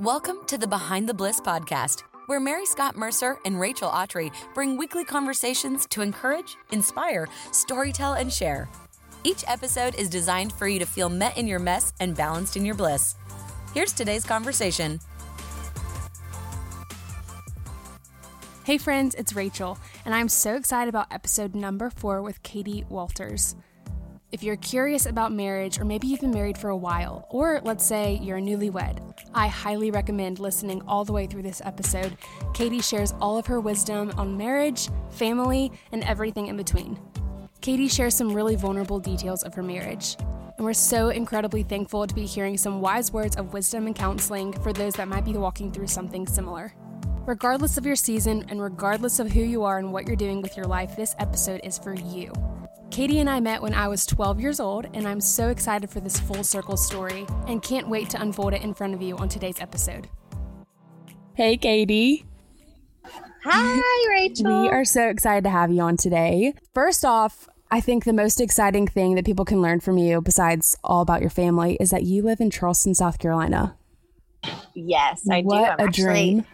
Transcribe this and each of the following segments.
Welcome to the Behind the Bliss podcast, where Mary Scott Mercer and Rachel Autry bring weekly conversations to encourage, inspire, storytell, and share. Each episode is designed for you to feel met in your mess and balanced in your bliss. Here's today's conversation. Hey, friends, it's Rachel, and I'm so excited about episode number four with Katie Walters. If you're curious about marriage, or maybe you've been married for a while, or let's say you're a newlywed, I highly recommend listening all the way through this episode. Katie shares all of her wisdom on marriage, family, and everything in between. Katie shares some really vulnerable details of her marriage. And we're so incredibly thankful to be hearing some wise words of wisdom and counseling for those that might be walking through something similar. Regardless of your season and regardless of who you are and what you're doing with your life, this episode is for you. Katie and I met when I was 12 years old, and I'm so excited for this full circle story and can't wait to unfold it in front of you on today's episode. Hey, Katie. Hi, Rachel. We are so excited to have you on today. First off, I think the most exciting thing that people can learn from you, besides all about your family, is that you live in Charleston, South Carolina. Yes, I what do. What a actually, dream.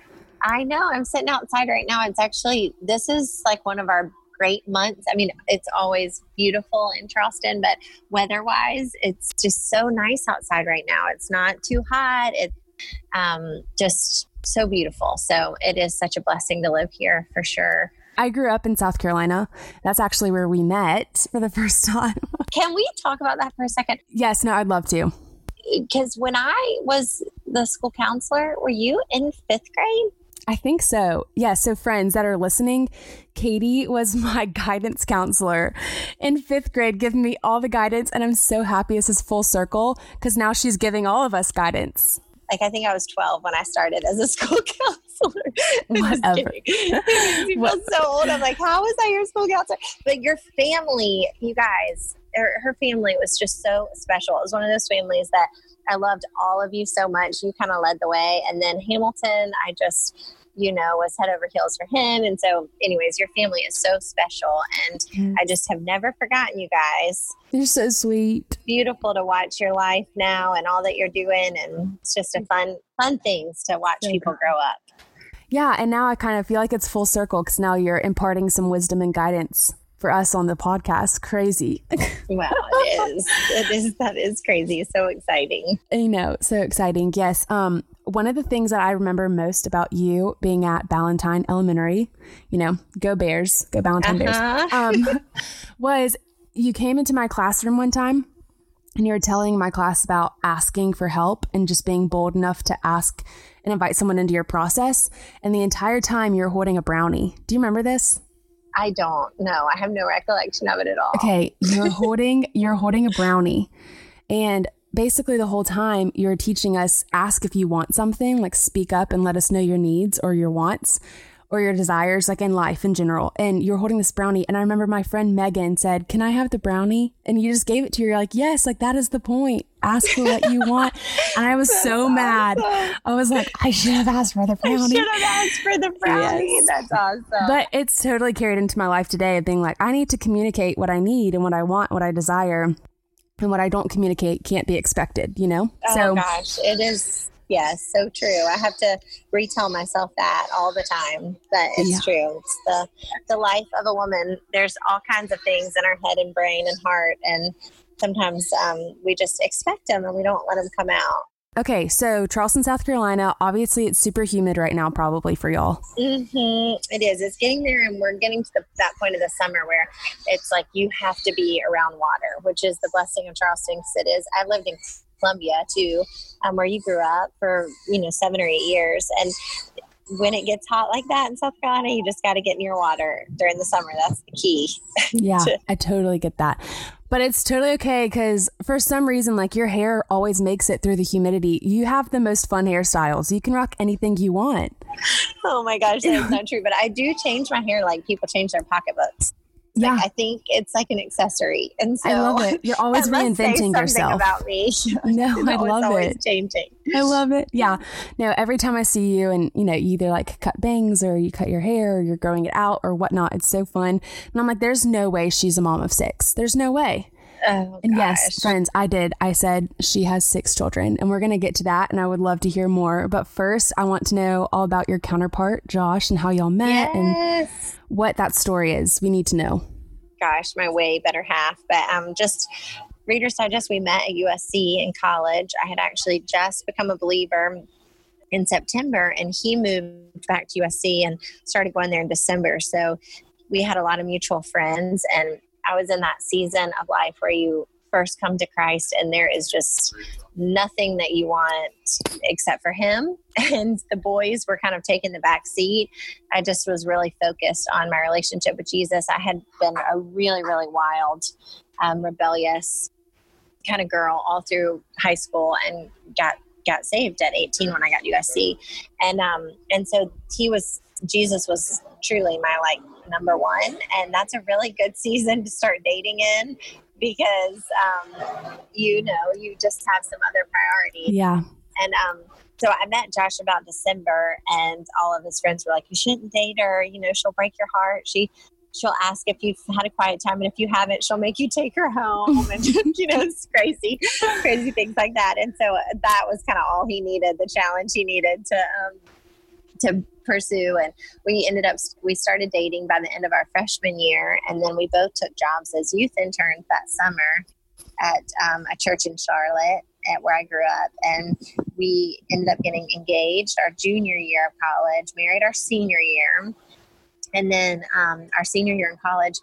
I know. I'm sitting outside right now. It's actually, this is like one of our great months. I mean, it's always beautiful in Charleston, but weather wise, it's just so nice outside right now. It's not too hot. It's um, just so beautiful. So it is such a blessing to live here for sure. I grew up in South Carolina. That's actually where we met for the first time. Can we talk about that for a second? Yes, no, I'd love to. Because when I was the school counselor, were you in fifth grade? I think so. Yeah. So, friends that are listening, Katie was my guidance counselor in fifth grade, giving me all the guidance. And I'm so happy this is full circle because now she's giving all of us guidance. Like, I think I was 12 when I started as a school counselor. Whatever. People so old. I'm like, how was I your school counselor? But your family, you guys, her, her family was just so special. It was one of those families that I loved all of you so much. You kind of led the way. And then Hamilton, I just, you know, was head over heels for him. And so, anyways, your family is so special. And yes. I just have never forgotten you guys. You're so sweet. Beautiful to watch your life now and all that you're doing. And it's just a fun, fun things to watch people grow up. Yeah. And now I kind of feel like it's full circle because now you're imparting some wisdom and guidance for us on the podcast. Crazy. wow, it is. It is. That is crazy. So exciting. You know. So exciting. Yes. Um, one of the things that I remember most about you being at Ballentine Elementary, you know, go Bears, go Ballentine uh-huh. Bears, um, was you came into my classroom one time and you were telling my class about asking for help and just being bold enough to ask and invite someone into your process. And the entire time you're holding a brownie. Do you remember this? I don't know. I have no recollection of it at all. Okay, you're holding you're holding a brownie and basically the whole time you're teaching us ask if you want something, like speak up and let us know your needs or your wants or your desires, like in life in general. And you're holding this brownie. And I remember my friend Megan said, Can I have the brownie? And you just gave it to her. You're like, Yes, like that is the point. Ask for what you want. And I was so awesome. mad. I was like, I should have asked for the brownie. I should have asked for the brownie. Yes. That's awesome. But it's totally carried into my life today of being like, I need to communicate what I need and what I want, what I desire and what I don't communicate can't be expected, you know? Oh so, gosh, it is yes, so true. I have to retell myself that all the time. But it's yeah. true. It's the the life of a woman. There's all kinds of things in our head and brain and heart, and sometimes um, we just expect them and we don't let them come out. Okay, so Charleston, South Carolina. Obviously, it's super humid right now, probably for y'all. Mm-hmm. It is. It's getting there, and we're getting to the, that point of the summer where it's like you have to be around water, which is the blessing of Charleston. Cause It is. I lived in Columbia too, um, where you grew up for you know seven or eight years, and when it gets hot like that in South Carolina, you just got to get in your water during the summer. That's the key. Yeah, to- I totally get that. But it's totally okay because for some reason, like your hair always makes it through the humidity. You have the most fun hairstyles. You can rock anything you want. Oh my gosh, that's not true. But I do change my hair like people change their pocketbooks. Yeah, like, I think it's like an accessory, and so I love it. You're always reinventing yourself. About me, no, I love it. Changing. I love it. Yeah. No, every time I see you, and you know, you either like cut bangs or you cut your hair, or you're growing it out or whatnot. It's so fun, and I'm like, there's no way she's a mom of six. There's no way. Oh, and gosh. yes, friends, I did. I said she has six children, and we're going to get to that. And I would love to hear more. But first, I want to know all about your counterpart, Josh, and how y'all met and what that story is. We need to know. gosh, my way better half. But um, just Reader's Digest, we met at USC in college. I had actually just become a believer in September, and he moved back to USC and started going there in December. So we had a lot of mutual friends, and I was in that season of life where you first come to Christ, and there is just nothing that you want except for Him. And the boys were kind of taking the back seat. I just was really focused on my relationship with Jesus. I had been a really, really wild, um, rebellious kind of girl all through high school, and got got saved at 18 when I got USC, and um, and so he was Jesus was truly my like number one, and that's a really good season to start dating in because um, you know you just have some other priorities. Yeah. And um, so I met Josh about December, and all of his friends were like, "You shouldn't date her. You know, she'll break your heart. She." She'll ask if you've had a quiet time, and if you haven't, she'll make you take her home, and you know, it's crazy, crazy things like that. And so that was kind of all he needed, the challenge he needed to um, to pursue. And we ended up we started dating by the end of our freshman year, and then we both took jobs as youth interns that summer at um, a church in Charlotte at where I grew up, and we ended up getting engaged our junior year of college, married our senior year, and then um, our senior year in college,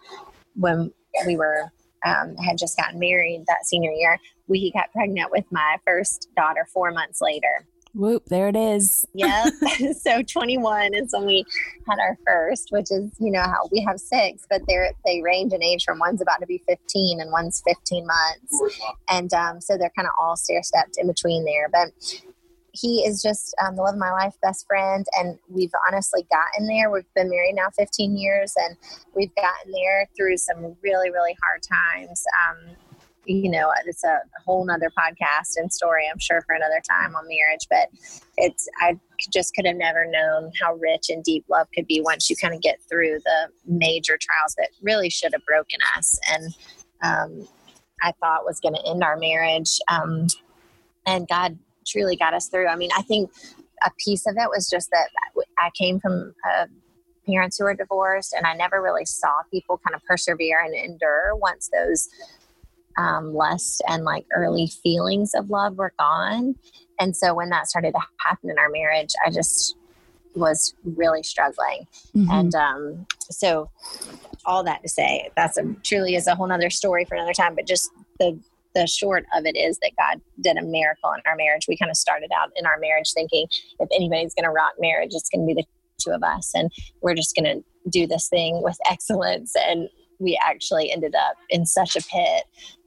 when we were um, had just gotten married that senior year, we got pregnant with my first daughter four months later. Whoop, there it is. Yeah. so 21 is when we had our first, which is, you know, how we have six, but they're, they range in age from one's about to be 15 and one's 15 months. And um, so they're kind of all stair stepped in between there. But he is just um, the love of my life, best friend. And we've honestly gotten there. We've been married now 15 years and we've gotten there through some really, really hard times. Um, you know, it's a whole nother podcast and story, I'm sure, for another time on marriage. But it's, I just could have never known how rich and deep love could be once you kind of get through the major trials that really should have broken us. And um, I thought was going to end our marriage. Um, and God truly got us through. I mean, I think a piece of it was just that I came from uh, parents who were divorced, and I never really saw people kind of persevere and endure once those um, lust and like early feelings of love were gone. And so when that started to happen in our marriage, I just was really struggling. Mhm. And um, so, all that to say, that's a truly is a whole nother story for another time. But just the the short of it is that God did a miracle in our marriage. We kind of started out in our marriage thinking if anybody's going to rock marriage, it's going to be the two of us, and we're just going to do this thing with excellence. And we actually ended up in such a pit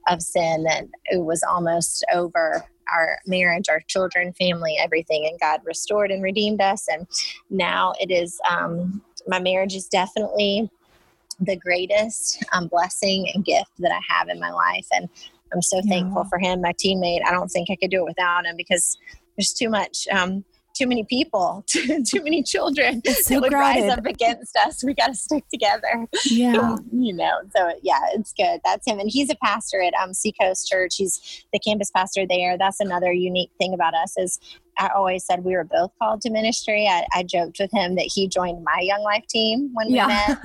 of sin that it was almost over our marriage, our children, family, everything. And God restored and redeemed us. And now it is, um, my marriage is definitely the greatest um, blessing and gift that I have in my life. And I'm so Yeah. thankful for him, my teammate. I don't think I could do it without him because there's too much. Um, too many people, too, too many children so that would rise up against us. We got to stick together. Yeah. you know so yeah it's good. That's him and he's a pastor at um seacoast church. He's the campus pastor there. That's another unique thing about us is i always said we were both called to ministry. I, I joked with him that he joined my young life team when we Yeah. met.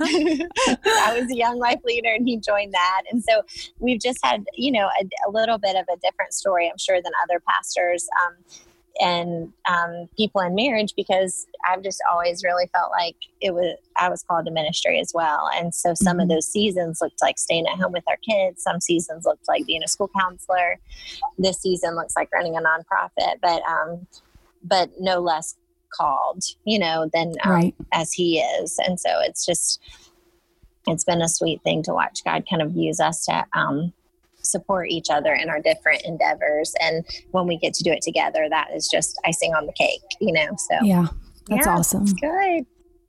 I was a young life leader and he joined that and so we've just had you know a, a little bit of a different story i'm sure than other pastors. Um, and um, people in marriage because I've just always really felt like it was I was called to ministry as well. And so some of Mhm. those seasons looked like staying at home with our kids. Some seasons looked like being a school counselor. This season looks like running a nonprofit, but um, but no less called, you know, than um, Right. as he is. And so it's just it's been a sweet thing to watch God kind of use us to um, support each other in our different endeavors. And when we get to do it together, that is just icing on the cake, you know. So Yeah. That's yeah, awesome. it's good.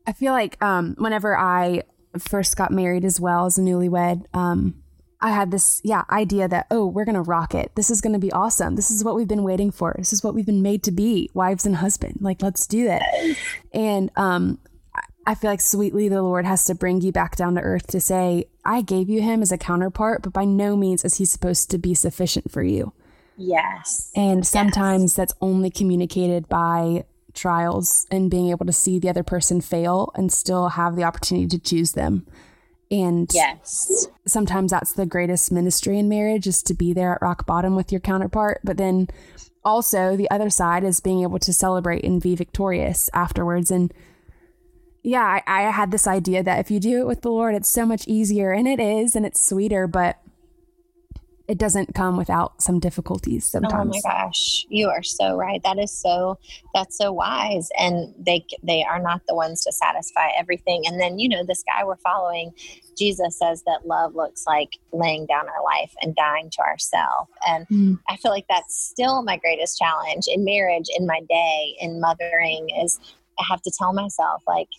I feel like um, whenever I first got married as well as a newlywed, um, I had this yeah idea that oh we're gonna rock it. This is gonna be awesome. This is what we've been waiting for. This is what we've been made to be, wives and husband. Like let's do it. And um, I feel like sweetly the Lord has to bring you back down to earth to say, I gave you him as a counterpart, but by no means is he supposed to be sufficient for you. Yes. And sometimes yes. that's only communicated by trials and being able to see the other person fail and still have the opportunity to choose them. And yes, sometimes that's the greatest ministry in marriage is to be there at rock bottom with your counterpart. But then also the other side is being able to celebrate and be victorious afterwards. And yeah, I, I had this idea that if you do it with the Lord, it's so much easier. And it is, and it's sweeter. But it doesn't come without some difficulties sometimes. Oh my gosh, you are so right. That is so that's so wise, and they they are not the ones to satisfy everything. And then you know this guy we're following, Jesus says that love looks like laying down our life and dying to ourselves. And mm. I feel like that's still my greatest challenge in marriage, in my day, in mothering is I have to tell myself like,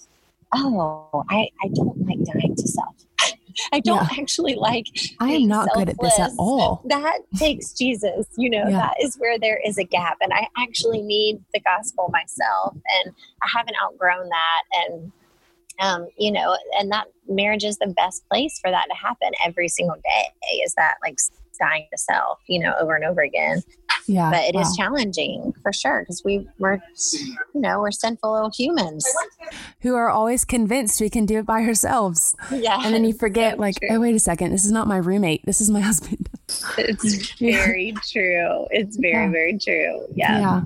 oh, I I don't like dying to self. I don't yeah. actually like. I am not selfless. good at this at all. That takes Jesus. You know, yeah. that is where there is a gap, and I actually need the gospel myself, and I haven't outgrown that, and um, you know, and that marriage is the best place for that to happen every single day. Is that like dying to self, you know, over and over again. Yeah. But it wow. is challenging for sure because we, we're, you know, we're sinful little humans who are always convinced we can do it by ourselves. Yeah. And then you forget, so like, true. oh, wait a second, this is not my roommate. This is my husband. It's very true. It's very, yeah. very true. Yeah. Yeah.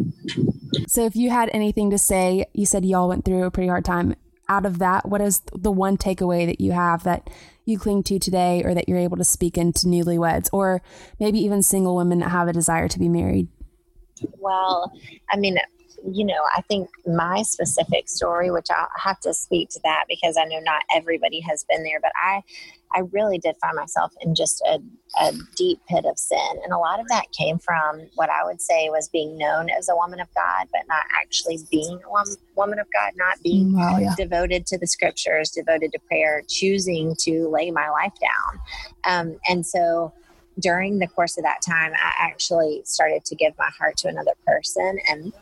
So if you had anything to say, you said y'all went through a pretty hard time. Out of that, what is the one takeaway that you have that you cling to today or that you're able to speak into newlyweds or maybe even single women that have a desire to be married? Well, I mean, you know, I think my specific story, which I'll have to speak to that because I know not everybody has been there, but I, I really did find myself in just a, a deep pit of sin. And a lot of that came from what I would say was being known as a woman of God, but not actually being a woman of God, not being wow, yeah. devoted to the scriptures, devoted to prayer, choosing to lay my life down. Um, and so, during the course of that time, I actually started to give my heart to another person and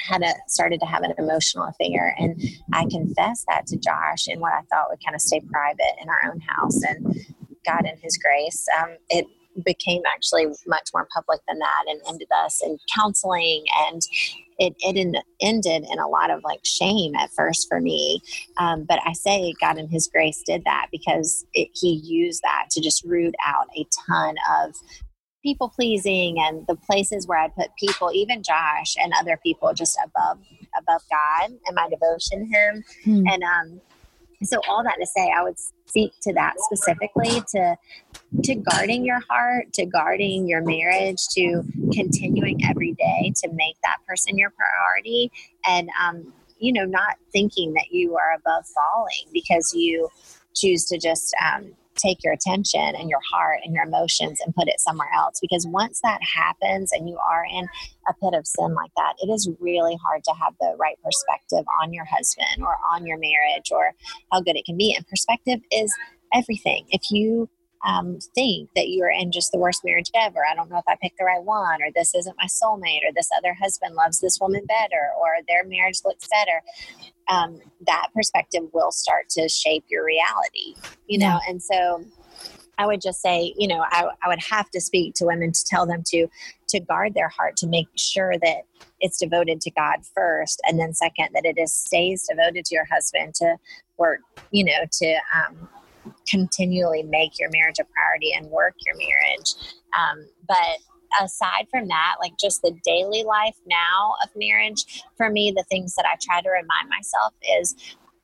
had a started to have an emotional affair and i confessed that to josh in what i thought would kind of stay private in our own house and god in his grace um, it became actually much more public than that and ended us in counseling and it, it ended in a lot of like shame at first for me. Um, but i say god in his grace did that because it, he used that to just root out a ton of people pleasing and the places where I put people, even Josh and other people, just above above God and my devotion to Him. Hmm. And um, so all that to say, I would speak to that specifically to to guarding your heart, to guarding your marriage, to continuing every day to make that person your priority, and um, you know, not thinking that you are above falling because you choose to just um, take your attention and your heart and your emotions and put it somewhere else. Because once that happens and you are in a pit of sin like that, it is really hard to have the right perspective on your husband or on your marriage or how good it can be. And perspective is everything. If you um, think that you're in just the worst marriage ever. I don't know if I picked the right one, or this isn't my soulmate, or this other husband loves this woman better, or their marriage looks better um, that perspective will start to shape your reality, you know? Yeah. And so I would just say, you know, I, I would have to speak to women to tell them to, to guard their heart, to make sure that it's devoted to God first. And then second, that it is stays devoted to your husband to work, you know, to, um, continually make your marriage a priority and work your marriage. Um, but aside from that, like just the daily life now of marriage, for me, the things that I try to remind myself is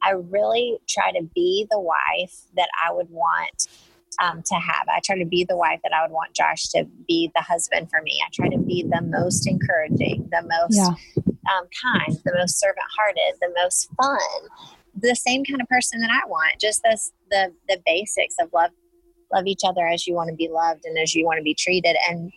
I really try to be the wife that I would want um, to have. I try to be the wife that I would want Josh to be the husband for me. I try to be the most encouraging, the most yeah. um, kind, the most servant hearted, the most fun, the same kind of person that I want. Just this, the the basics of love, love each other as you want to be loved and as you want to be treated, and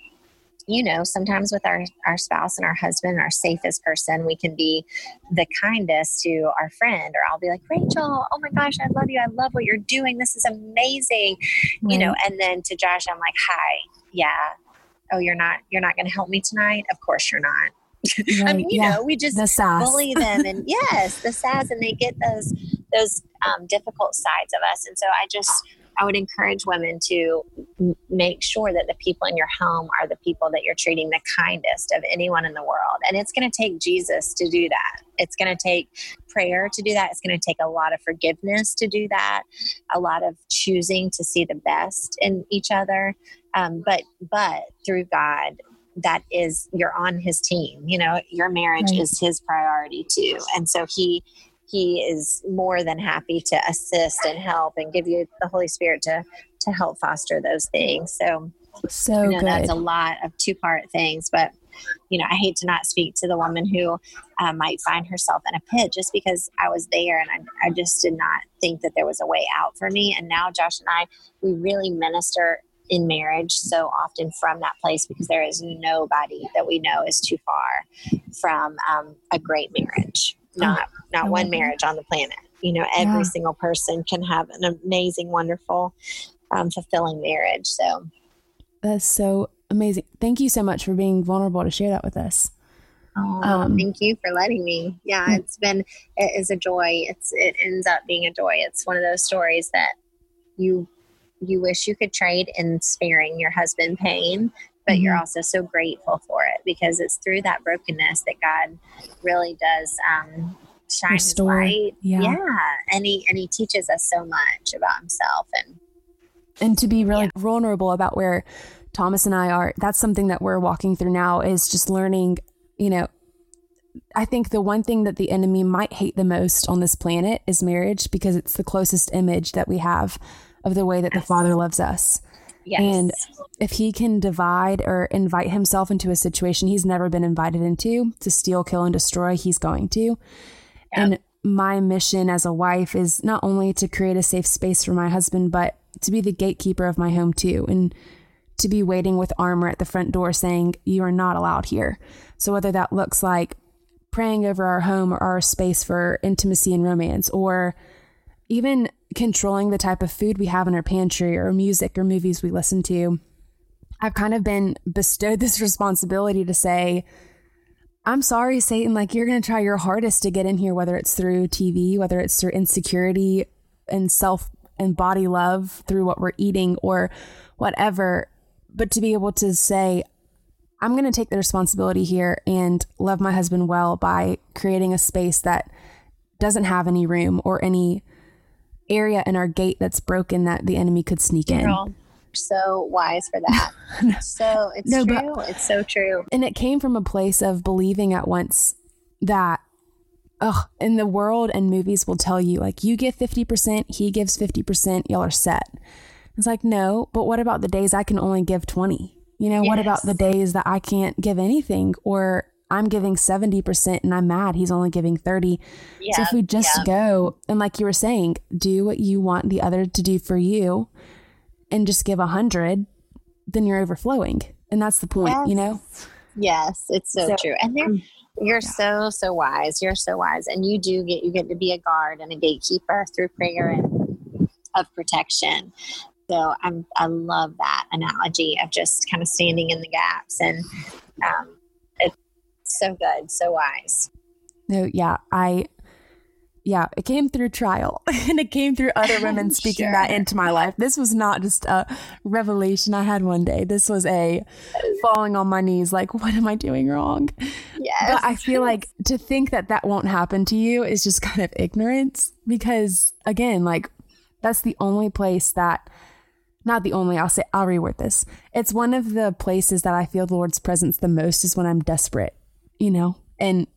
you know, sometimes with our, our spouse and our husband, our safest person, we can be the kindest to our friend, or I'll be like, Rachel, oh my gosh, I love you. I love what you're doing. This is amazing. Right. You know, and then to Josh, I'm like, hi, yeah. Oh, you're not, you're not going to help me tonight. Of course you're not. Right. I mean, you yeah. know, we just the bully them and yes, the sass and they get those those um, difficult sides of us. And so I just I would encourage women to make sure that the people in your home are the people that you're treating the kindest of anyone in the world. And it's going to take Jesus to do that. It's going to take prayer to do that. It's going to take a lot of forgiveness to do that, a lot of choosing to see the best in each other. Um, but but through God, that is you're on His team. You know, your marriage right. is His priority too, and so He he is more than happy to assist and help and give you the Holy Spirit to to help foster those things. So so you know, that's a lot of two part things, but you know, I hate to not speak to the woman who uh, might find herself in a pit just because I was there and I, I just did not think that there was a way out for me. And now Josh and I, we really minister in marriage so often from that place because there is nobody that we know is too far from um, a great marriage not not one marriage on the planet. You know every yeah. single person can have an amazing wonderful um, fulfilling marriage so. That's so amazing. Thank you so much for being vulnerable to share that with us. Oh, um, thank you for letting me. Yeah hmm. it's been it is a joy. It's it ends up being a joy. It's one of those stories that you you wish you could trade in sparing your husband pain but mm-hmm. you're also so grateful for it because it's through that brokenness that God really does um, shine Restore. His light. Yeah. yeah, and he and he teaches us so much about himself and and to be really yeah. vulnerable about where Thomas and I are. That's something that we're walking through now is just learning. You know, I think the one thing that the enemy might hate the most on this planet is marriage because it's the closest image that we have of the way that the Father loves us. Yes. And if he can divide or invite himself into a situation he's never been invited into to steal, kill, and destroy, he's going to. Yep. And my mission as a wife is not only to create a safe space for my husband, but to be the gatekeeper of my home too. And to be waiting with armor at the front door saying, You are not allowed here. So, whether that looks like praying over our home or our space for intimacy and romance, or even controlling the type of food we have in our pantry or music or movies we listen to, I've kind of been bestowed this responsibility to say, I'm sorry, Satan, like you're going to try your hardest to get in here, whether it's through TV, whether it's through insecurity and self and body love through what we're eating or whatever. But to be able to say, I'm going to take the responsibility here and love my husband well by creating a space that doesn't have any room or any area in our gate that's broken that the enemy could sneak in. So wise for that. so it's no, true. But, it's so true. And it came from a place of believing at once that oh, in the world and movies will tell you like you give 50%, he gives 50%, y'all are set. It's like, no, but what about the days I can only give 20? You know, yes. what about the days that I can't give anything or I'm giving 70% and I'm mad he's only giving 30. Yeah, so if we just yeah. go and like you were saying, do what you want the other to do for you and just give a 100, then you're overflowing. And that's the point, yes. you know? Yes, it's so, so true. And there um, you're yeah. so so wise. You're so wise and you do get you get to be a guard and a gatekeeper through prayer and of protection. So I'm I love that analogy of just kind of standing in the gaps and um, so good, so wise. No, yeah, I yeah, it came through trial and it came through other women speaking sure. that into my life. This was not just a revelation I had one day. This was a falling on my knees, like, what am I doing wrong? Yes. But I feel like to think that that won't happen to you is just kind of ignorance because, again, like, that's the only place that, not the only, I'll say, I'll reword this. It's one of the places that I feel the Lord's presence the most is when I'm desperate you know, and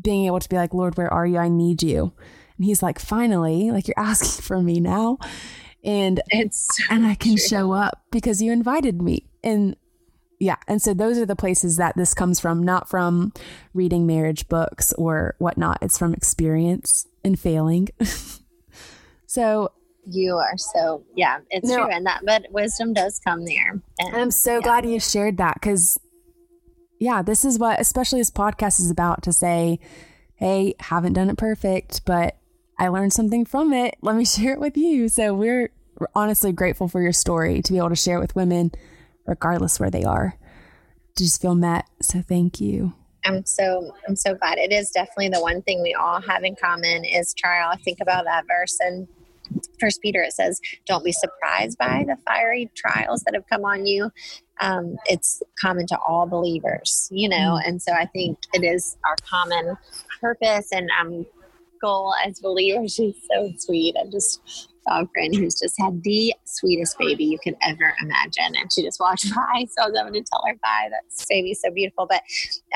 being able to be like, Lord, where are you? I need you. And he's like, finally, like you're asking for me now. And it's so and I can true. show up because you invited me. And yeah. And so those are the places that this comes from, not from reading marriage books or whatnot. It's from experience and failing. so you are so yeah it's no, true and that but wisdom does come there and i'm so yeah. glad you shared that because yeah, this is what, especially this podcast is about to say, hey, haven't done it perfect, but I learned something from it. Let me share it with you. So we're honestly grateful for your story to be able to share it with women, regardless where they are, to just feel met. So thank you. I'm so I'm so glad. It is definitely the one thing we all have in common is trial. I think about that verse and First Peter it says, "Don't be surprised by the fiery trials that have come on you." Um, it's common to all believers, you know, and so I think it is our common purpose and um, goal as believers. She's so sweet. I'm just saw a friend who's just had the sweetest baby you could ever imagine, and she just walked by, so I was having to tell her bye. That baby's so beautiful, but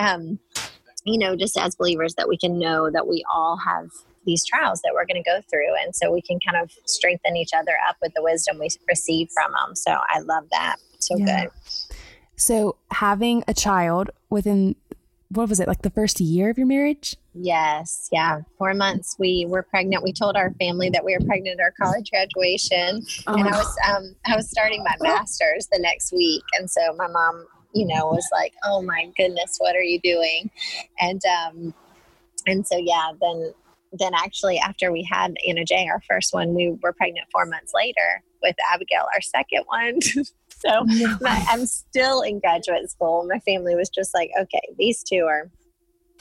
um, you know, just as believers, that we can know that we all have these trials that we're going to go through. And so we can kind of strengthen each other up with the wisdom we receive from them. So I love that. So yeah. good. So having a child within, what was it, like the first year of your marriage? Yes, yeah. Four months we were pregnant. We told our family that we were pregnant at our college graduation, oh. and I was um, I was starting my master's the next week, and so my mom, you know, was like, "Oh my goodness, what are you doing?" And um, and so yeah, then then actually after we had Anna Jay, our first one, we were pregnant four months later with Abigail, our second one. so my, I'm still in graduate school. My family was just like, okay, these two are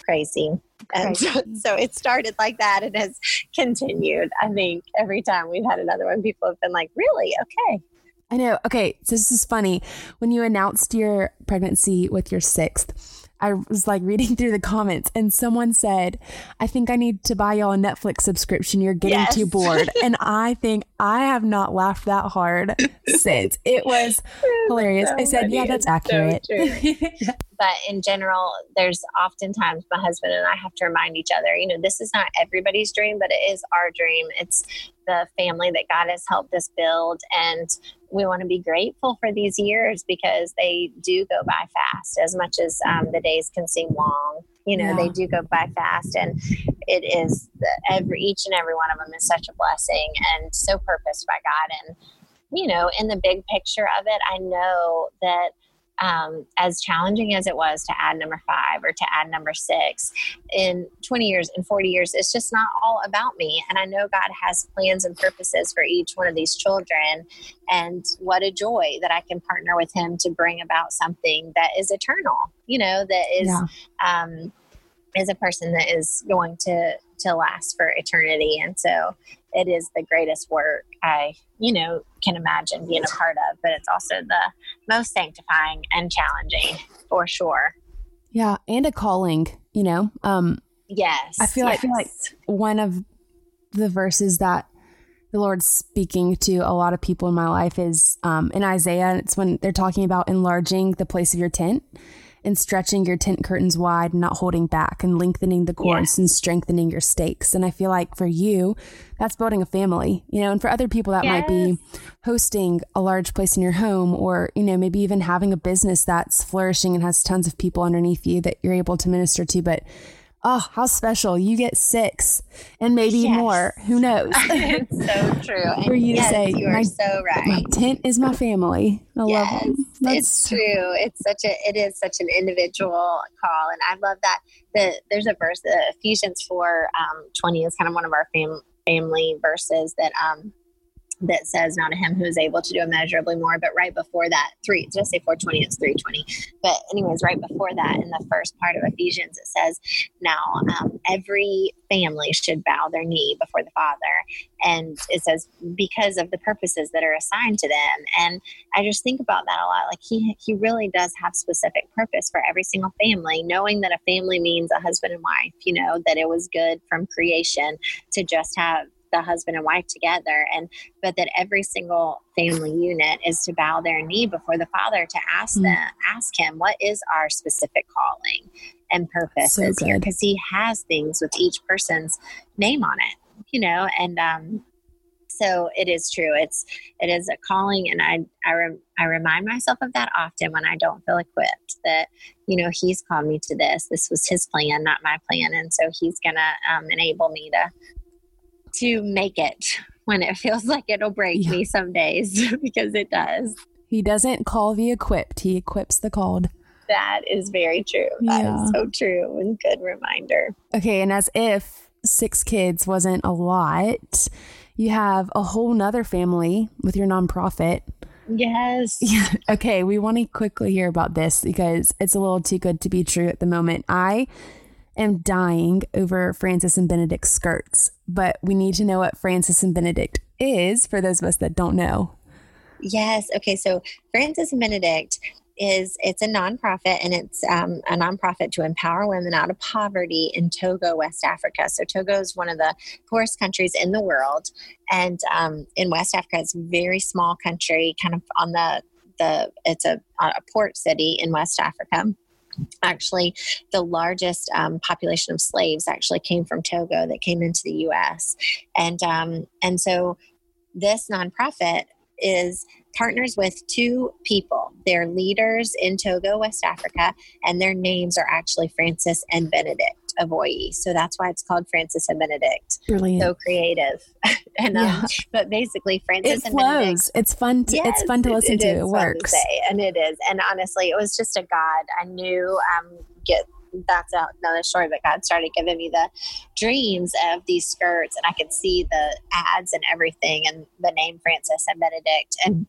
crazy. And so, so, it started like that and has continued. I think every time we've had another one, people have been like, really? Okay. I know. Okay. So this is funny. When you announced your pregnancy with your sixth, I was like reading through the comments and someone said, I think I need to buy y'all a Netflix subscription. You're getting yes. too bored. and I think I have not laughed that hard since. It was hilarious. So I said, Yeah, that's accurate. So yeah. But in general, there's oftentimes my husband and I have to remind each other, you know, this is not everybody's dream, but it is our dream. It's the family that God has helped us build. And we want to be grateful for these years because they do go by fast as much as um, the days can seem long you know yeah. they do go by fast and it is the, every each and every one of them is such a blessing and so purposed by god and you know in the big picture of it i know that um, as challenging as it was to add number five or to add number six in 20 years in 40 years it's just not all about me. And i know god has plans and purposes for each one of these children. And what a joy that i can partner with him to bring about something that is eternal you know that is yeah. um, is a person that is going to to last for eternity. And so it is the greatest work I, you know, can imagine being a part of, but it's also the most sanctifying and challenging for sure. Yeah, and a calling, you know. Um yes. I feel yes. I feel like one of the verses that the Lord's speaking to a lot of people in my life is um, in Isaiah. It's when they're talking about enlarging the place of your tent and stretching your tent curtains wide and not holding back and lengthening the cords and strengthening your stakes. And I feel like for you, that's building a family, you know, and for other people that yes. might be hosting a large place in your home or, you know, maybe even having a business that's flourishing and has tons of people underneath you that you're able to minister to. But oh, how special. You get six and maybe yes. more. Who knows? it's so true. For you yes, to say, you are so right. My tent is my family. I yes, love them. That's it's true. It's such a, it is such an individual call. And I love that. The, there's a verse, uh, Ephesians 4 um, 20 is kind of one of our fam- family verses that, um, that says now to him who is able to do immeasurably more but right before that three did i say 420 it's 320 but anyways right before that in the first part of ephesians it says now um, every family should bow their knee before the father. And it says because of the purposes that are assigned to them. And i just think about that a lot. Like he he really does have specific purpose for every single family knowing that a family means a husband and wife you know that it was good from creation to just have the husband and wife together and but that every single family unit is to bow their knee before the father to ask mm-hmm. them ask him what is our specific calling and purpose so is here? because he has things with each person's name on it you know and um so it is true. It's it is a calling and i I, rem, I remind myself of that often when i don't feel equipped that you know he's called me to this. This was his plan not my plan. And so he's gonna um, enable me to to make it when it feels like it'll break yeah. me some days because it does. He doesn't call the equipped, he equips the called. That is very true. That yeah. is so true and good reminder. Okay, and as if six kids wasn't a lot, you have a whole nother family with your nonprofit. Yes. Yeah. Okay. We want to quickly hear about this because it's a little too good to be true at the moment. I am dying over Francis and Benedict's skirts, but we need to know what Francis and Benedict is for those of us that don't know. Yes. Okay. So Francis and Benedict is it's a nonprofit and it's um, a nonprofit to empower women out of poverty in Togo, West Africa. So Togo is one of the poorest countries in the world, and um, in West Africa, it's a very small country, kind of on the the it's a, a port city in West Africa actually the largest um, population of slaves actually came from togo that came into the us and um, and so this nonprofit is partners with two people. They're leaders in Togo, West Africa, and their names are actually Francis and Benedict So that's why it's called Francis and Benedict. Brilliant. So creative. and um, yeah. but basically Francis it and flows. Benedict. It's fun to yes, it's fun to listen it, it to. It works. To and it is. And honestly, it was just a God. I knew um get that's another story, but God started giving me the dreams of these skirts, and I could see the ads and everything, and the name Francis and Benedict. And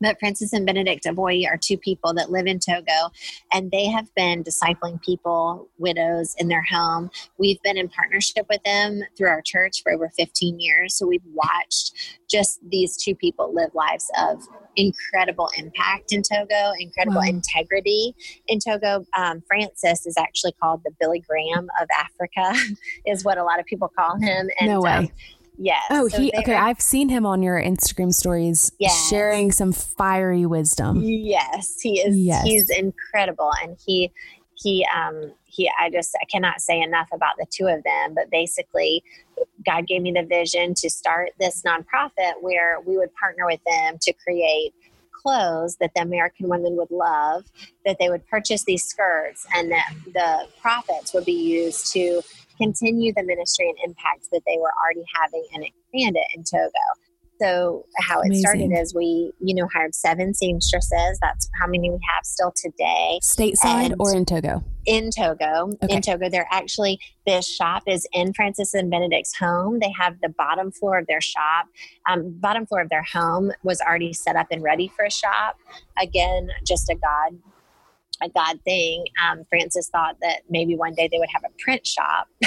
but Francis and Benedict Aboyi are two people that live in Togo, and they have been discipling people, widows in their home. We've been in partnership with them through our church for over 15 years. So we've watched just these two people live lives of incredible impact in Togo, incredible wow. integrity in Togo. Um, Francis is actually called the Billy Graham of Africa, is what a lot of people call him. And, no way. Um, Yes. Oh, so he okay. Are, I've seen him on your Instagram stories, yes. sharing some fiery wisdom. Yes, he is. Yes. he's incredible, and he he um he. I just I cannot say enough about the two of them. But basically, God gave me the vision to start this nonprofit where we would partner with them to create clothes that the American women would love, that they would purchase these skirts, and that the profits would be used to continue the ministry and impact that they were already having and expand it in Togo. So how it started is we, you know, hired seven seamstresses. That's how many we have still today. Stateside and or in Togo? In Togo. Okay. In Togo. They're actually this shop is in Francis and Benedict's home. They have the bottom floor of their shop. Um, bottom floor of their home was already set up and ready for a shop. Again, just a God a God thing. Um, Francis thought that maybe one day they would have a print shop.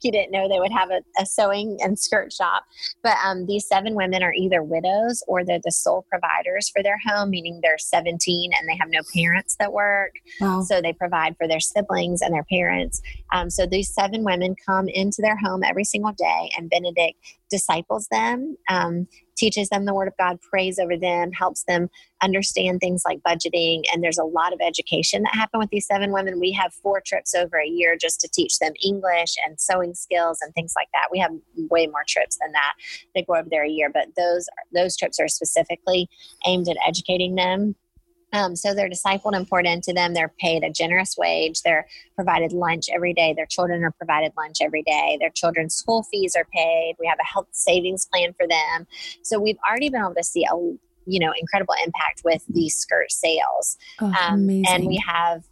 he didn't know they would have a, a sewing and skirt shop. But um, these seven women are either widows or they're the sole providers for their home, meaning they're 17 and they have no parents that work. Wow. So they provide for their siblings and their parents. Um, so these seven women come into their home every single day, and Benedict disciples them. Um, teaches them the word of God, prays over them, helps them understand things like budgeting. And there's a lot of education that happen with these seven women. We have four trips over a year just to teach them English and sewing skills and things like that. We have way more trips than that They go over there a year, but those those trips are specifically aimed at educating them um, so they're discipled and poured into them. They're paid a generous wage. They're provided lunch every day. Their children are provided lunch every day. Their children's school fees are paid. We have a health savings plan for them. So we've already been able to see a you know incredible impact with these skirt sales. Oh, um, and we have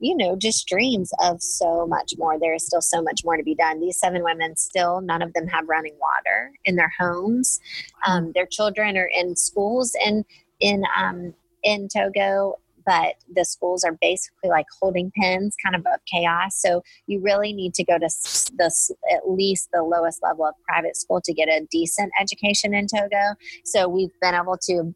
you know just dreams of so much more. There is still so much more to be done. These seven women still none of them have running water in their homes. Um, their children are in schools and in um, in Togo, but the schools are basically like holding pens, kind of of chaos. So you really need to go to the at least the lowest level of private school to get a decent education in Togo. So we've been able to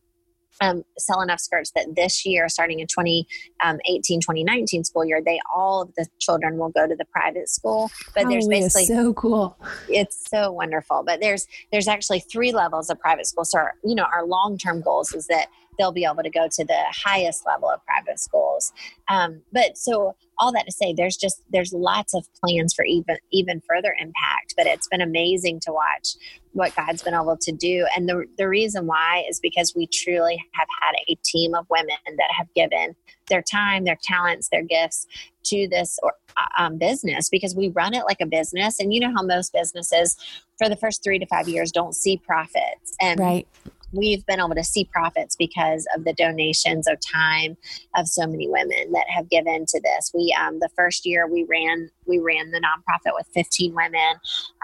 um, sell enough skirts that this year, starting in 2018, um, 2019 school year, they all of the children will go to the private school. But oh, there's basically so cool. It's so wonderful. But there's there's actually three levels of private school. So our, you know our long term goals is that they'll be able to go to the highest level of private schools. Um, but so all that to say, there's just there's lots of plans for even even further impact. But it's been amazing to watch what God's been able to do, and the the reason why is because we truly have had a team of women that have given their time, their talents, their gifts to this or, uh, um, business because we run it like a business. And you know how most businesses, for the first three to five years, don't see profits. And right we've been able to see profits because of the donations of time of so many women that have given to this. We um, the first year we ran we ran the nonprofit with 15 women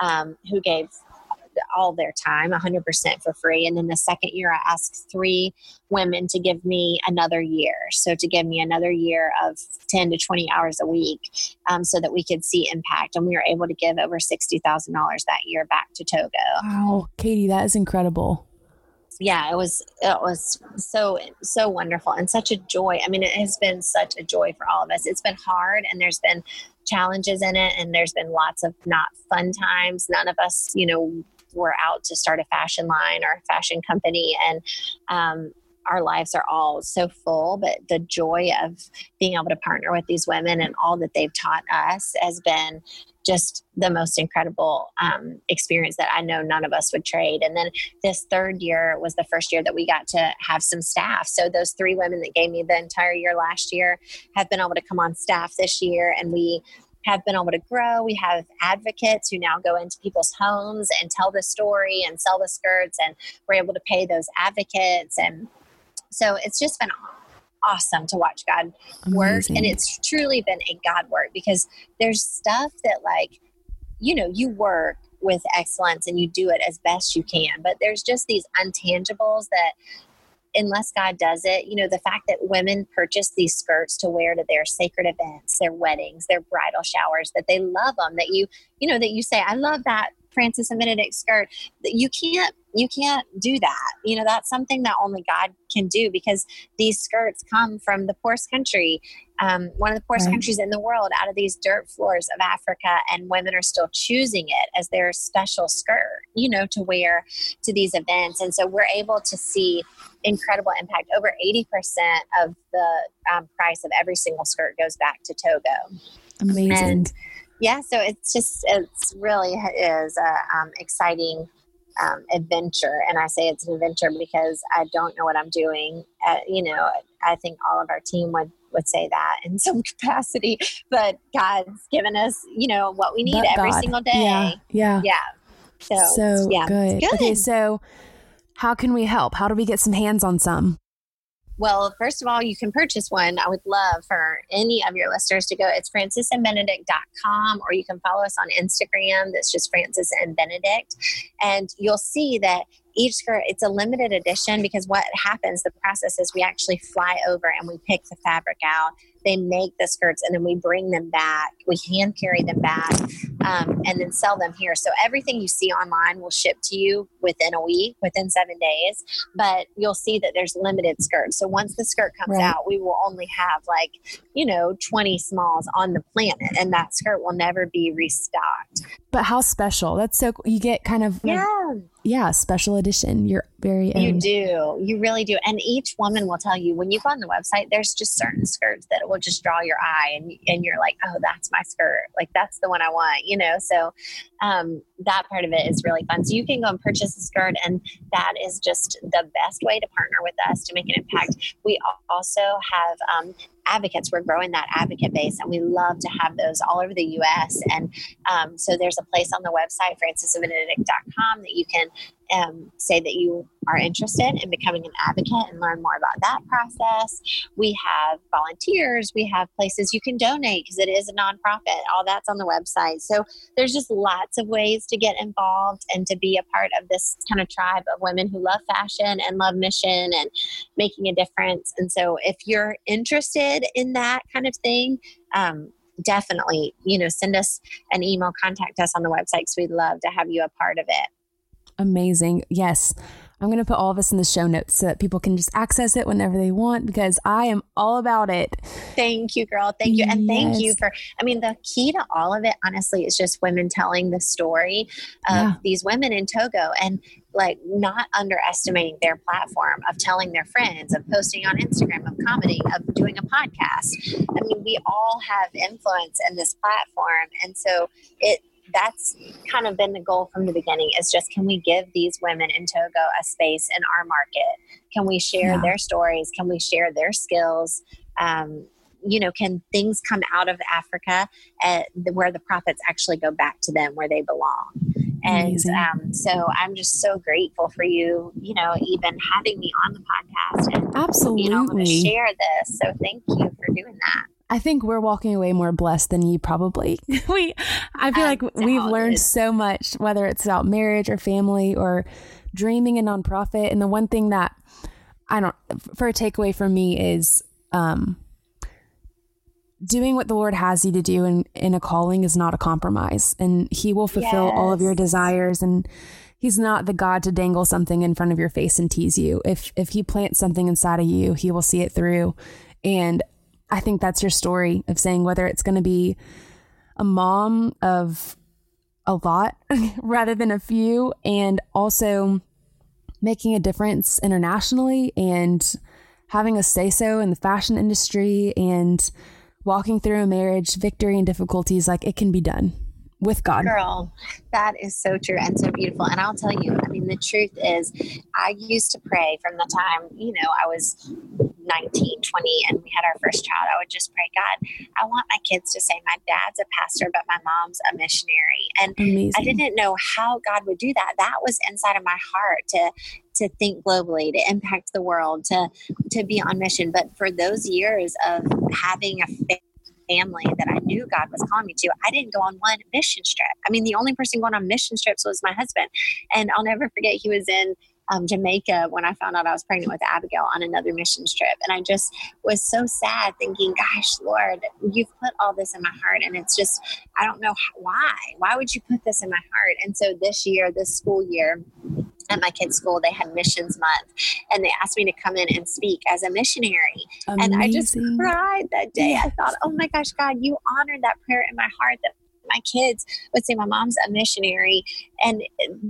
um, who gave all their time 100% for free. And then the second year i asked three women to give me another year. So to give me another year of 10 to 20 hours a week um, so that we could see impact. And we were able to give over $60000 that year back to togo. Wow. Katie that is incredible yeah it was it was so so wonderful and such a joy. I mean it has been such a joy for all of us. It's been hard and there's been challenges in it and there's been lots of not fun times. None of us you know were out to start a fashion line or a fashion company and um, our lives are all so full but the joy of being able to partner with these women and all that they've taught us has been just the most incredible um, experience that I know none of us would trade. And then this third year was the first year that we got to have some staff. So those three women that gave me the entire year last year have been able to come on staff this year, and we have been able to grow. We have advocates who now go into people's homes and tell the story and sell the skirts, and we're able to pay those advocates. And so it's just been awesome to watch God work. Amazing. And it's truly been a God work because there's stuff that, like, you know, you work with excellence and you do it as best you can, but there's just these untangibles that unless God does it, you know, the fact that women purchase these skirts to wear to their sacred events, their weddings, their bridal showers, that they love them, that you, you know, that you say, I love that Francis and Benedict skirt. You can't you can't do that. You know, that's something that only God can do because these skirts come from the poorest country, um, one of the poorest right. countries in the world, out of these dirt floors of Africa, and women are still choosing it as their special skirt, you know, to wear to these events. And so we're able to see incredible impact. Over 80% of the um, price of every single skirt goes back to Togo. Amazing. And, yeah, so it's just it's really is a um, exciting um, adventure, and I say it's an adventure because I don't know what I'm doing. Uh, you know, I think all of our team would would say that in some capacity, but God's given us, you know, what we need but every God. single day. Yeah, yeah, yeah. So, so yeah, good. good. Okay, so how can we help? How do we get some hands on some? Well, first of all, you can purchase one. I would love for any of your listeners to go. It's francisandbenedict.com or you can follow us on Instagram. That's just Francis and Benedict. And you'll see that each skirt it's a limited edition because what happens the process is we actually fly over and we pick the fabric out they make the skirts and then we bring them back we hand carry them back um, and then sell them here. So everything you see online will ship to you within a week within seven days but you'll see that there's limited skirts. So once the skirt comes right. out we will only have like you know 20 smalls on the planet and that skirt will never be restocked. But how special. That's so you get kind of yeah yeah, special edition. You're very own. You do. You really do. And each woman will tell you when you go on the website, there's just certain skirts that will just draw your eye and and you're like, "Oh, that's my skirt. Like that's the one I want." You know, so um, that part of it is really fun. So you can go and purchase a skirt and that is just the best way to partner with us to make an impact. We also have um, advocates. We're growing that advocate base, and we love to have those all over the U.S. And um, so there's a place on the website, francisandbenedict.com, that you can um, say that you are interested in becoming an advocate and learn more about that process. We have volunteers, we have places you can donate because it is a nonprofit. All that's on the website. So there's just lots of ways to get involved and to be a part of this kind of tribe of women who love fashion and love mission and making a difference. And so if you're interested in that kind of thing, um, definitely, you know, send us an email, contact us on the website because we'd love to have you a part of it amazing. Yes. I'm going to put all of this in the show notes so that people can just access it whenever they want because I am all about it. Thank you, girl. Thank you. And yes. thank you for, I mean, the key to all of it, honestly, is just women telling the story of yeah. these women in Togo and like not underestimating their platform of telling their friends, of posting on Instagram, of commenting, of doing a podcast. I mean, we all have influence in this platform. And so it, that's kind of been the goal from the beginning is just can we give these women in Togo a space in our market? Can we share yeah. their stories? Can we share their skills? Um, you know, can things come out of Africa at the, where the profits actually go back to them where they belong? And um, so I'm just so grateful for you, you know, even having me on the podcast and absolutely you know, share this. So thank you for doing that. I think we're walking away more blessed than you probably. we I feel like we've learned so much whether it's about marriage or family or dreaming a nonprofit and the one thing that I don't for a takeaway for me is um doing what the Lord has you to do in, in a calling is not a compromise and he will fulfill yes. all of your desires and he's not the God to dangle something in front of your face and tease you. If if he plants something inside of you, he will see it through. And I think that's your story of saying whether it's going to be a mom of a lot rather than a few and also making a difference internationally and having a say so in the fashion industry and walking through a marriage, victory and difficulties, like it can be done with God. Girl, that is so true and so beautiful. And I'll tell you, I mean, the truth is, I used to pray from the time, you know, I was 19, 20, and we had our first child. I would just pray, God, I want my kids to say, my dad's a pastor, but my mom's a missionary. And Amazing. I didn't know how God would do that. That was inside of my heart to to think globally, to impact the world, to to be on mission. But for those years of having a family that I knew God was calling me to, I didn't go on one mission trip. I mean, the only person going on mission trips was my husband. And I'll never forget, he was in um, Jamaica when I found out I was pregnant with Abigail on another missions trip. And I just was so sad thinking, gosh, Lord, you've put all this in my heart. And it's just, I don't know why. Why would you put this in my heart? And so this year, this school year, at my kids' school, they had missions month and they asked me to come in and speak as a missionary. Amazing. And I just cried that day. I thought, oh my gosh, God, you honored that prayer in my heart that my kids would say, My mom's a missionary. And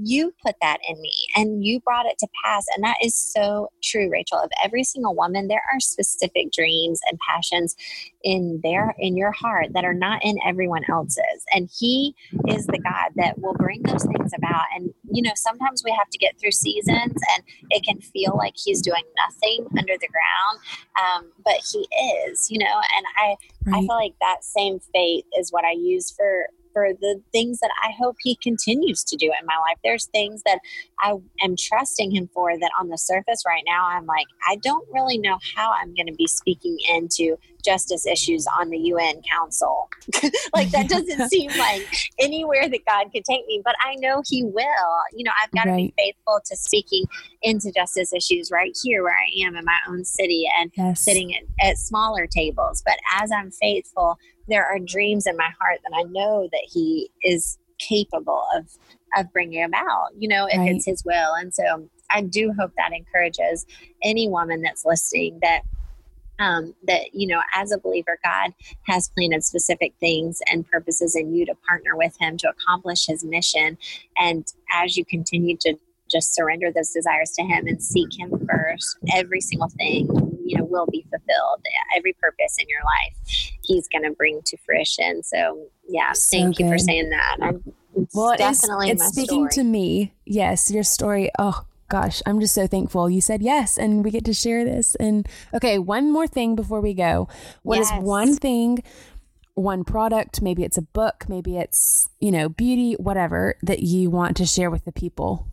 you put that in me and you brought it to pass. And that is so true, Rachel. Of every single woman, there are specific dreams and passions in their in your heart that are not in everyone else's. And he is the God that will bring those things about. And you know, sometimes we have to get through seasons and it can feel like he's doing nothing under the ground. Um, but he is, you know, and I right. I feel like that same faith is what I use for for the things that I hope he continues to do in my life. There's things that I am trusting him for that on the surface right now, I'm like, I don't really know how I'm going to be speaking into justice issues on the UN Council. like, that doesn't seem like anywhere that God could take me, but I know he will. You know, I've got to right. be faithful to speaking into justice issues right here where I am in my own city and yes. sitting at, at smaller tables. But as I'm faithful, there are dreams in my heart that I know that He is capable of of bringing about. You know, if right. it's His will, and so I do hope that encourages any woman that's listening that um, that you know as a believer god has planted specific things and purposes in you to partner with him to accomplish his mission and as you continue to just surrender those desires to him and seek him first every single thing you know will be fulfilled every purpose in your life he's going to bring to fruition. So yeah so thank good. you for saying that. I'm, well it definitely is, it's speaking story. to me. Yes your story. Oh gosh i'm just so thankful. You said yes and we get to share this. And okay one more thing before we go. What yes. is one thing one product maybe it's a book maybe it's you know beauty whatever that you want to share with the people?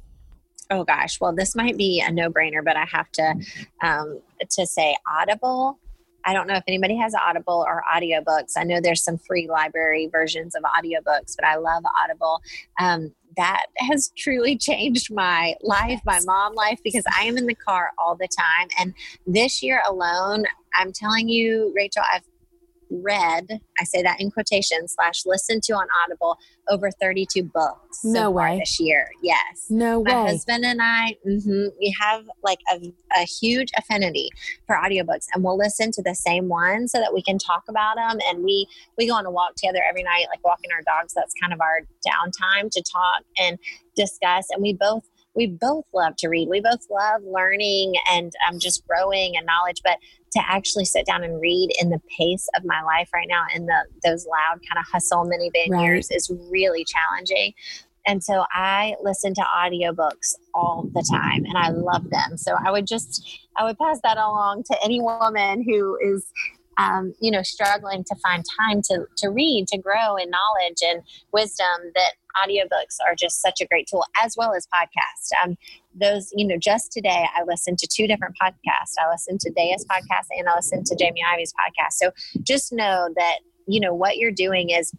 Oh gosh, well, this might be a no brainer, but I have to um, to say Audible. I don't know if anybody has Audible or audiobooks. I know there's some free library versions of audiobooks, but I love Audible. Um, that has truly changed my life, my mom life, because I am in the car all the time. And this year alone, I'm telling you, Rachel, I've read, I say that in quotation, slash listened to on Audible over 32 books no so way. this year. Yes. No My way. My husband and I, mm-hmm, we have like a, a huge affinity for audiobooks and we'll listen to the same one so that we can talk about them. And we, we go on a walk together every night, like walking our dogs. That's kind of our downtime to talk and discuss. And we both we both love to read. We both love learning and um, just growing and knowledge. But to actually sit down and read in the pace of my life right now in the those loud kind of hustle minivan right. years is really challenging. And so I listen to audiobooks all the time and I love them. So I would just I would pass that along to any woman who is um, you know, struggling to find time to, to read, to grow in knowledge and wisdom, that audiobooks are just such a great tool, as well as podcasts. Um, those, you know, just today I listened to two different podcasts. I listened to Dea's podcast and I listened to Jamie Ivey's podcast. So just know that, you know, what you're doing is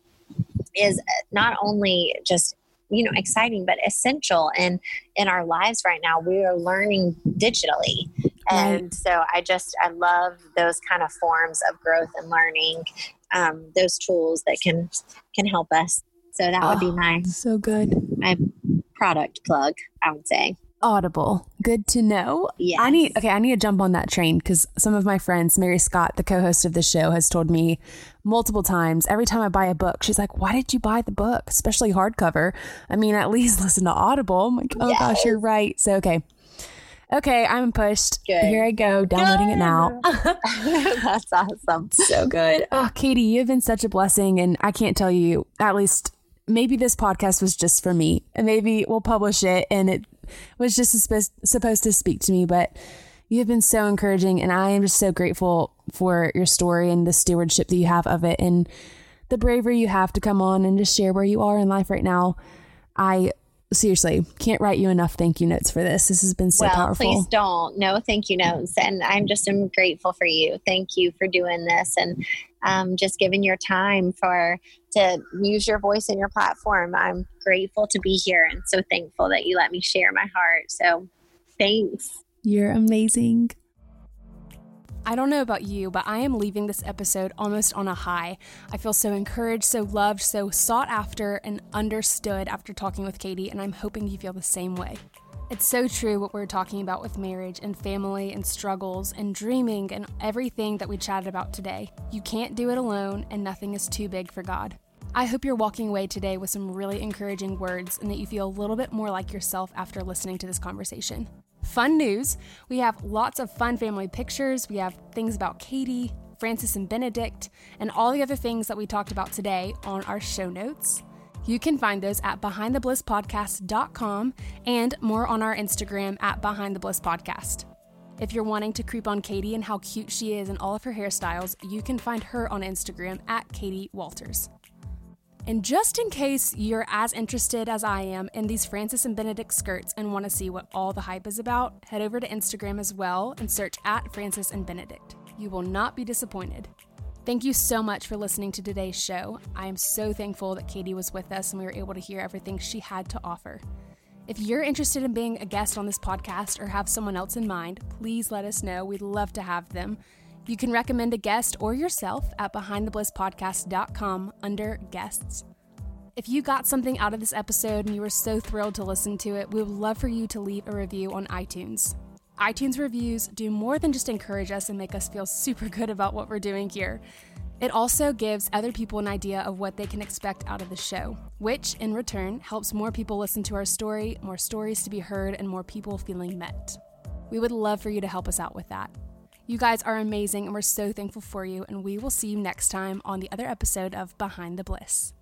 is not only just you know exciting but essential in in our lives right now. We are learning digitally. And so i just i love those kind of forms of growth and learning um, those tools that can can help us. So that oh, would be ah, my so good. my product plug i would say Audible. Good to know. Yeah. I need okay, I need to jump on that train because some of my friends, Mary Scott, the co-host of the show, has told me multiple times. Every time I buy a book, she's like, "Why did you buy the book, especially hardcover? I mean, at least listen to Audible." I'm like, "Oh yes. gosh, you're right." So okay, okay, I'm pushed. Good. Here I go, downloading good. it now. That's awesome. So good. Oh, Katie, you've been such a blessing, and I can't tell you. At least maybe this podcast was just for me, and maybe we'll publish it and it was just supposed to speak to me, but you have been so encouraging, and I am just so grateful for your story and the stewardship that you have of it, and the bravery you have to come on and just share where you are in life right now. I seriously can't write you enough thank you notes for this. This has been so well, powerful. Please don't. No thank you notes. And I'm just am grateful for you. Thank you for doing this and um, just giving your time for to use your voice and your platform. I'm grateful to be here and so thankful that you let me share my heart. So thanks. You're amazing. I don't know about you, but I am leaving this episode almost on a high. I feel so encouraged, so loved, so sought after, and understood after talking with Katie, and I'm hoping you feel the same way. It's so true what we're talking about with marriage and family and struggles and dreaming and everything that we chatted about today. You can't do it alone, and nothing is too big for God. I hope you're walking away today with some really encouraging words and that you feel a little bit more like yourself after listening to this conversation. Fun news we have lots of fun family pictures, we have things about Katie, Francis and Benedict, and all the other things that we talked about today on our show notes. You can find those at behindtheblisspodcast.com and more on our Instagram at behindtheblisspodcast. If you're wanting to creep on Katie and how cute she is and all of her hairstyles, you can find her on Instagram at Katie Walters. And just in case you're as interested as I am in these Francis and Benedict skirts and want to see what all the hype is about, head over to Instagram as well and search at Francis and Benedict. You will not be disappointed. Thank you so much for listening to today's show. I am so thankful that Katie was with us and we were able to hear everything she had to offer. If you're interested in being a guest on this podcast or have someone else in mind, please let us know. We'd love to have them. You can recommend a guest or yourself at behindtheblisspodcast.com under guests. If you got something out of this episode and you were so thrilled to listen to it, we would love for you to leave a review on iTunes iTunes reviews do more than just encourage us and make us feel super good about what we're doing here. It also gives other people an idea of what they can expect out of the show, which in return helps more people listen to our story, more stories to be heard, and more people feeling met. We would love for you to help us out with that. You guys are amazing, and we're so thankful for you, and we will see you next time on the other episode of Behind the Bliss.